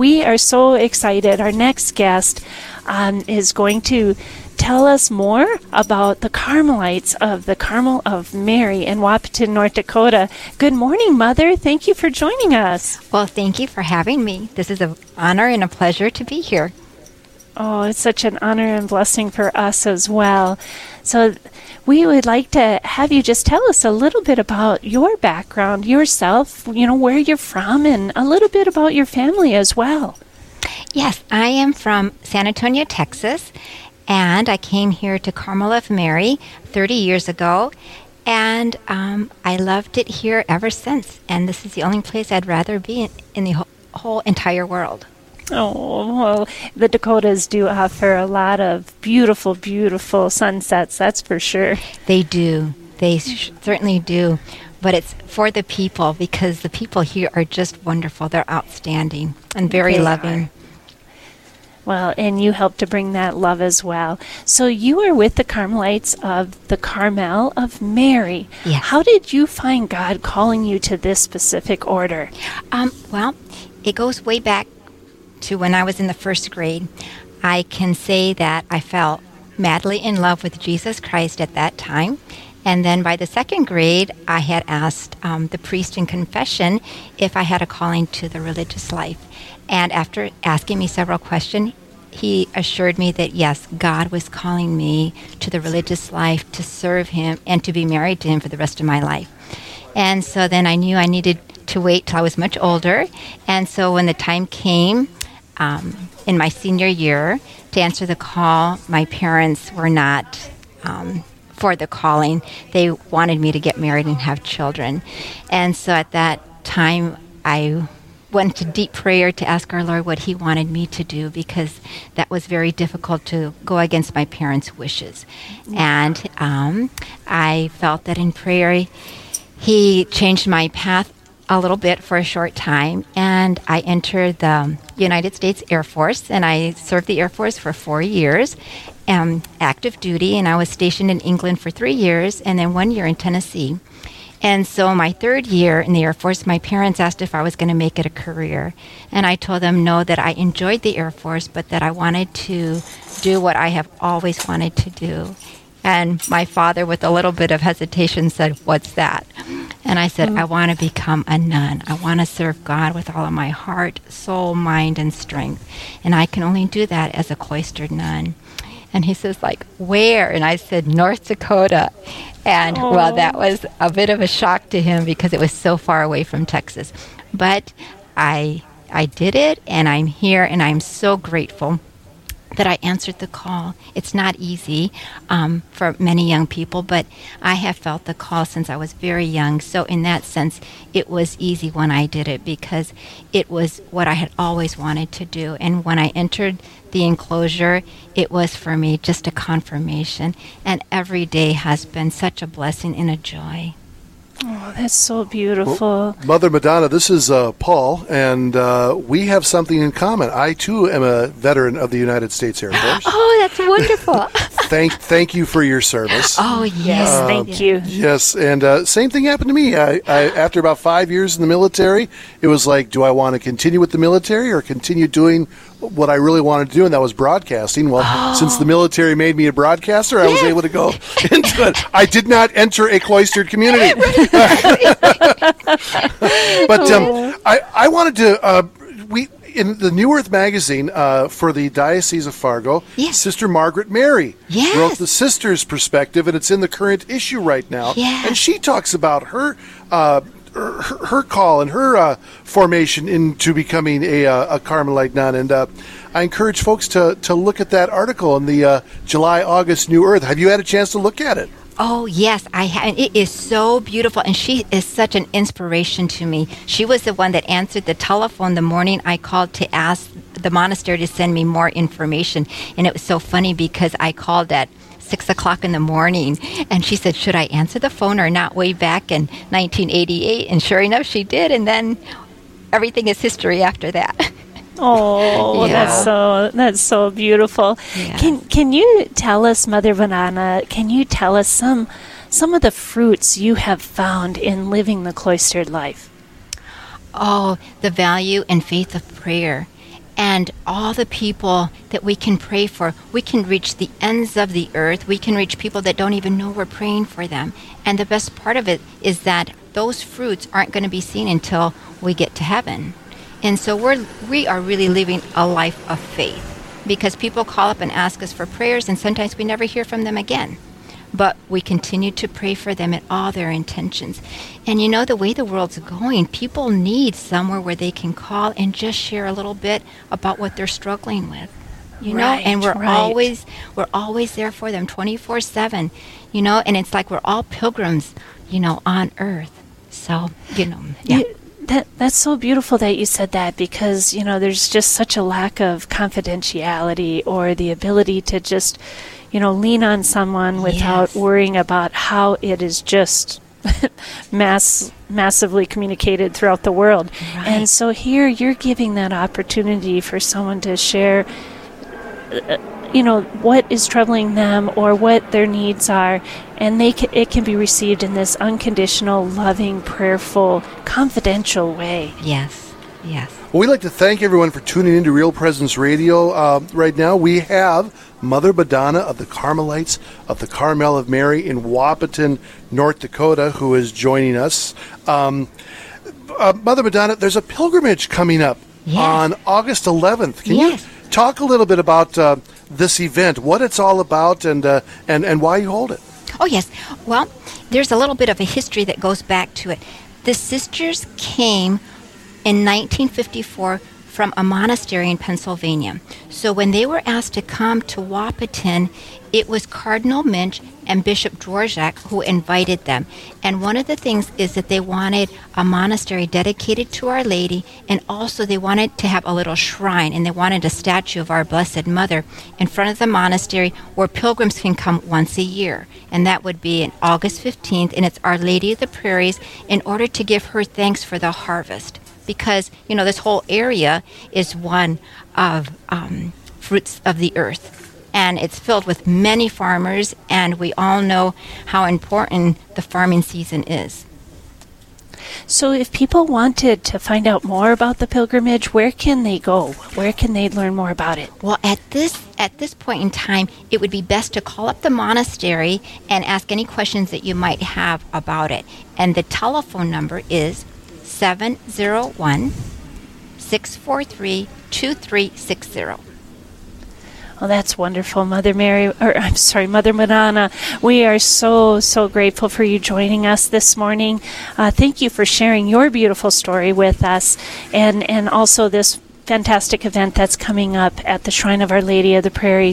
we are so excited. Our next guest um, is going to tell us more about the Carmelites of the Carmel of Mary in Wahpeton, North Dakota. Good morning, Mother. Thank you for joining us. Well, thank you for having me. This is an honor and a pleasure to be here. Oh, it's such an honor and blessing for us as well. So, we would like to have you just tell us a little bit about your background, yourself, you know, where you're from, and a little bit about your family as well. Yes, I am from San Antonio, Texas, and I came here to Carmel of Mary 30 years ago. And um, I loved it here ever since. And this is the only place I'd rather be in, the whole, whole entire world. Oh, well, the Dakotas do offer a lot of beautiful, beautiful sunsets, that's for sure. They do. They sh- certainly do. But it's for the people because the people here are just wonderful. They're outstanding and very They loving. are. Well, and you help to bring that love as well. So you are with the Carmelites of the Carmel of Mary. Yes. How did you find God calling you to this specific order? Um, well, it goes way back to when I was in the first grade. I can say that I fell madly in love with Jesus Christ at that time. And then by the second grade, I had asked um, the priest in confession if I had a calling to the religious life. And after asking me several questions, he assured me that yes, God was calling me to the religious life to serve Him and to be married to Him for the rest of my life. And so then I knew I needed to wait till I was much older. And so when the time came um, in my senior year to answer the call, my parents were not um, for the calling. They wanted me to get married and have children. And so at that time, I went to deep prayer to ask our Lord what He wanted me to do because that was very difficult to go against my parents' wishes. And um, I felt that in prayer, He changed my path a little bit for a short time, and I entered the United States Air Force, and I served the Air Force for four years, um, active duty, and I was stationed in England for three years, and then one year in Tennessee. And so, my third year in the Air Force, my parents asked if I was going to make it a career. And I told them no, that I enjoyed the Air Force, but that I wanted to do what I have always wanted to do. And my father, with a little bit of hesitation, said, What's that? And I said, I mm. want to become a nun. I want to serve God with all of my heart, soul, mind, and strength. And I can only do that as a cloistered nun. And he says, like, where? And I said, North Dakota. And well, that was a bit of a shock to him because it was so far away from Texas. But I I did it and I'm here and I'm so grateful that I answered the call. It's not easy um, for many young people, but I have felt the call since I was very young. So, in that sense, it was easy when I did it because it was what I had always wanted to do. And when I entered the enclosure, it was for me just a confirmation. And every day has been such a blessing and a joy. Oh, that's so beautiful. Mother Madonna, this is uh, Paul, and uh, we have something in common. I too am a veteran of the United States Air Force. Oh, that's wonderful. thank, thank you for your service. oh, yes. yes, thank you. Yes, and uh, same thing happened to me. I, I, after about five years in the military, it was like, do I want to continue with the military or continue doing what I really wanted to do, and that was broadcasting. Well, since the military made me a broadcaster, I was able to go into it. I did not enter a cloistered community. but um, I, I wanted to. Uh, in the New Earth magazine uh, for the Diocese of Fargo, Yes. Sister Margaret Mary Yes. wrote the Sisters' perspective, and it's in the current issue right now. Yes. And she talks about her. Uh, her, her call and her uh, formation into becoming a, uh, a Carmelite nun, and uh, I encourage folks to, to look at that article in the uh, July August New Earth. Have you had a chance to look at it? Oh, yes, I have. It is so beautiful. And she is such an inspiration to me. She was the one that answered the telephone the morning I called to ask the monastery to send me more information. And it was so funny because I called at six o'clock in the morning and she said, Should I answer the phone or not? Way back in 1988. And sure enough, she did. And then everything is history after that. Oh, Yeah. that's so that's so beautiful. Yes. Can can you tell us, Mother Madonna? Can you tell us some some of the fruits you have found in living the cloistered life? Oh, the value and faith of prayer and all the people that we can pray for. We can reach the ends of the earth. We can reach people that don't even know we're praying for them. And the best part of it is that those fruits aren't going to be seen until we get to heaven. And so we're we are really living a life of faith because people call up and ask us for prayers and sometimes we never hear from them again. But we continue to pray for them in all their intentions. And you know, the way the world's going, people need somewhere where they can call and just share a little bit about what they're struggling with. You know, Right, and we're right. always we're always there for them 24/7. You know, and it's like we're all pilgrims, you know, on earth. So, you know, yeah. You- that that's so beautiful that you said that because you know there's just such a lack of confidentiality or the ability to just you know lean on someone without Yes. worrying about how it is just mass massively communicated throughout the world. Right. And so here you're giving that opportunity for someone to share uh, you know what is troubling them or what their needs are and they ca it can be received in this unconditional loving prayerful confidential way Yes. Yes. Well, we'd like to thank everyone for tuning into Real Presence Radio. Uh, right now, we have Mother Madonna of the Carmelites of the Carmel of Mary in Wahpeton, North Dakota, who is joining us. Um, uh, Mother Madonna, there's a pilgrimage coming up Yes. on August 11th. Can Yes. you talk a little bit about uh, this event, what it's all about, and uh, and and why you hold it? Oh, yes. Well, there's a little bit of a history that goes back to it. The sisters came in 1954 from a monastery in Pennsylvania. So when they were asked to come to Wahpeton, it was Cardinal Muench and Bishop Dworschak who invited them. And one of the things is that they wanted a monastery dedicated to Our Lady, and also they wanted to have a little shrine, and they wanted a statue of our Blessed Mother in front of the monastery where pilgrims can come once a year. And that would be on August 15th, and it's Our Lady of the Prairies in order to give her thanks for the harvest because you know this whole area is one of um, fruits of the earth. And it's filled with many farmers and we all know how important the farming season is. So if people wanted to find out more about the pilgrimage where can they go? Where can they learn more about it? Well at this at this point in time it would be best to call up the monastery and ask any questions that you might have about it. And the telephone number is 701 643 2360 Oh, that's wonderful, Mother Mary, or I'm sorry, Mother Madonna. We are so, so grateful for you joining us this morning. Uh, thank you for sharing your beautiful story with us and, and also this fantastic event that's coming up at the Shrine of Our Lady of the Prairies